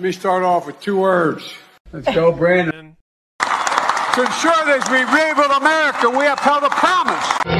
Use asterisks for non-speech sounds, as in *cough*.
Let me start off with two words. Let's go, Brandon. *laughs* To ensure that we rebuild America, we upheld a promise